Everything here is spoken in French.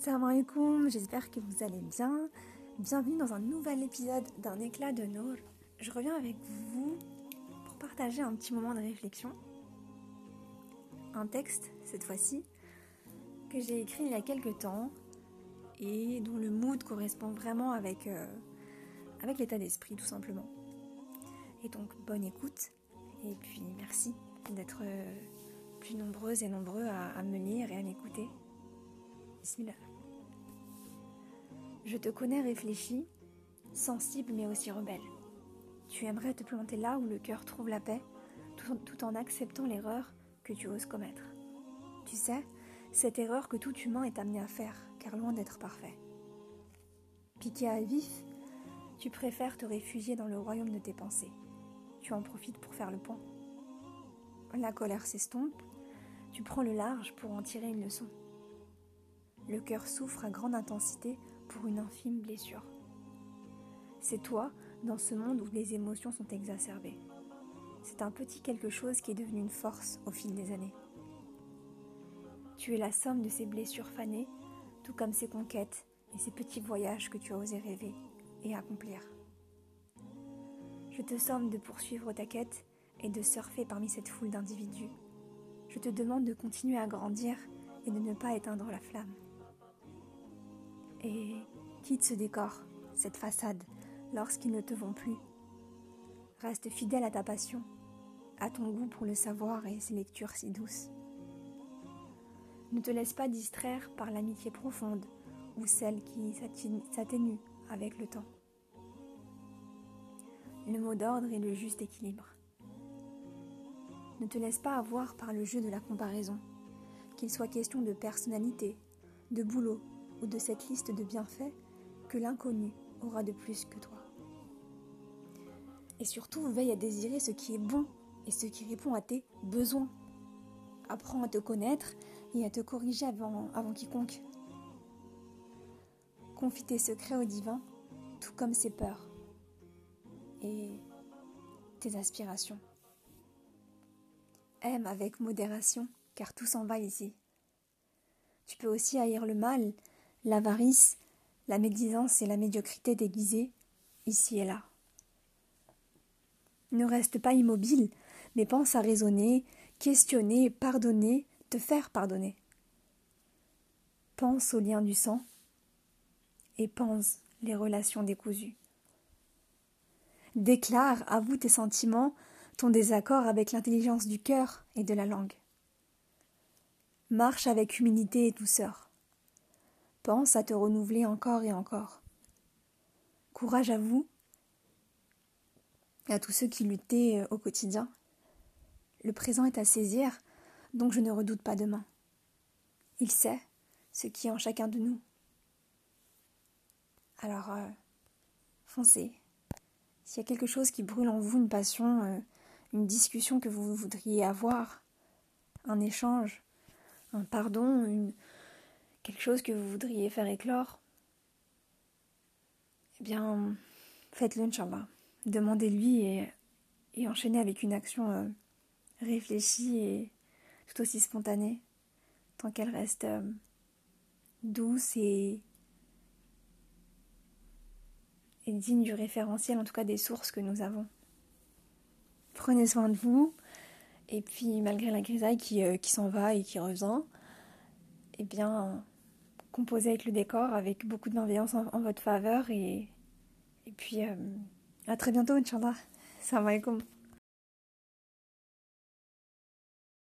Salam alaikum, j'espère que vous allez bien. Bienvenue dans un nouvel épisode d'un éclat de Nour. Je reviens avec vous pour partager un petit moment de réflexion. Un texte, cette fois-ci, que j'ai écrit il y a quelques temps et dont le mood correspond vraiment avec, euh, avec l'état d'esprit, tout simplement. Et donc, bonne écoute et puis merci d'être euh, plus nombreuses et nombreux à, me lire et à m'écouter. Bismillah. Je te connais réfléchi, sensible mais aussi rebelle. Tu aimerais te planter là où le cœur trouve la paix, tout, en acceptant l'erreur que tu oses commettre. Tu sais, cette erreur que tout humain est amené à faire, car loin d'être parfait. Piqué à vif, tu préfères te réfugier dans le royaume de tes pensées. Tu en profites pour faire le point. La colère s'estompe, tu prends le large pour en tirer une leçon. Le cœur souffre à grande intensité pour une infime blessure. C'est toi dans ce monde où les émotions sont exacerbées. C'est un petit quelque chose qui est devenu une force au fil des années. Tu es la somme de ces blessures fanées, tout comme ces conquêtes et ces petits voyages que tu as osé rêver et accomplir. Je te somme de poursuivre ta quête et de surfer parmi cette foule d'individus. Je te demande de continuer à grandir et de ne pas éteindre la flamme. Et quitte ce décor, cette façade, lorsqu'ils ne te vont plus. Reste fidèle à ta passion, à ton goût pour le savoir et ses lectures si douces. Ne te laisse pas distraire par l'amitié profonde ou celle qui s'atténue avec le temps. Le mot d'ordre est le juste équilibre. Ne te laisse pas avoir par le jeu de la comparaison, qu'il soit question de personnalité, de boulot ou de cette liste de bienfaits que l'inconnu aura de plus que toi. Et surtout, veille à désirer ce qui est bon et ce qui répond à tes besoins. Apprends à te connaître et à te corriger avant, avant quiconque. Confie tes secrets au divin, tout comme ses peurs et tes aspirations. Aime avec modération, car tout s'en va ici. Tu peux aussi haïr le mal, l'avarice, la médisance et la médiocrité déguisées, ici et là. Ne reste pas immobile, mais pense à raisonner, questionner, pardonner, te faire pardonner. Pense au lien du sang et pense les relations décousues. Déclare, avoue tes sentiments, ton désaccord avec l'intelligence du cœur et de la langue. Marche avec humilité et douceur. Pense à te renouveler encore et encore. Courage à vous à tous ceux qui luttaient euh, au quotidien. Le présent est à saisir, donc je ne redoute pas demain. Il sait ce qui est en chacun de nous. Alors, euh, foncez. S'il y a quelque chose qui brûle en vous, une passion, euh, une discussion que vous voudriez avoir, un échange, un pardon, une, quelque chose que vous voudriez faire éclore, eh bien, faites-le, Inch'Allah. Demandez-lui et, enchaînez avec une action euh, réfléchie et tout aussi spontanée, tant qu'elle reste euh, douce et, et digne du référentiel, en tout cas des sources que nous avons. Prenez soin de vous, et puis malgré la grisaille qui, euh, qui s'en va et qui revient, eh bien, composer avec le décor, avec beaucoup de en votre faveur. Et, et puis, euh, à très bientôt, Inch'Allah. Salam alaikum.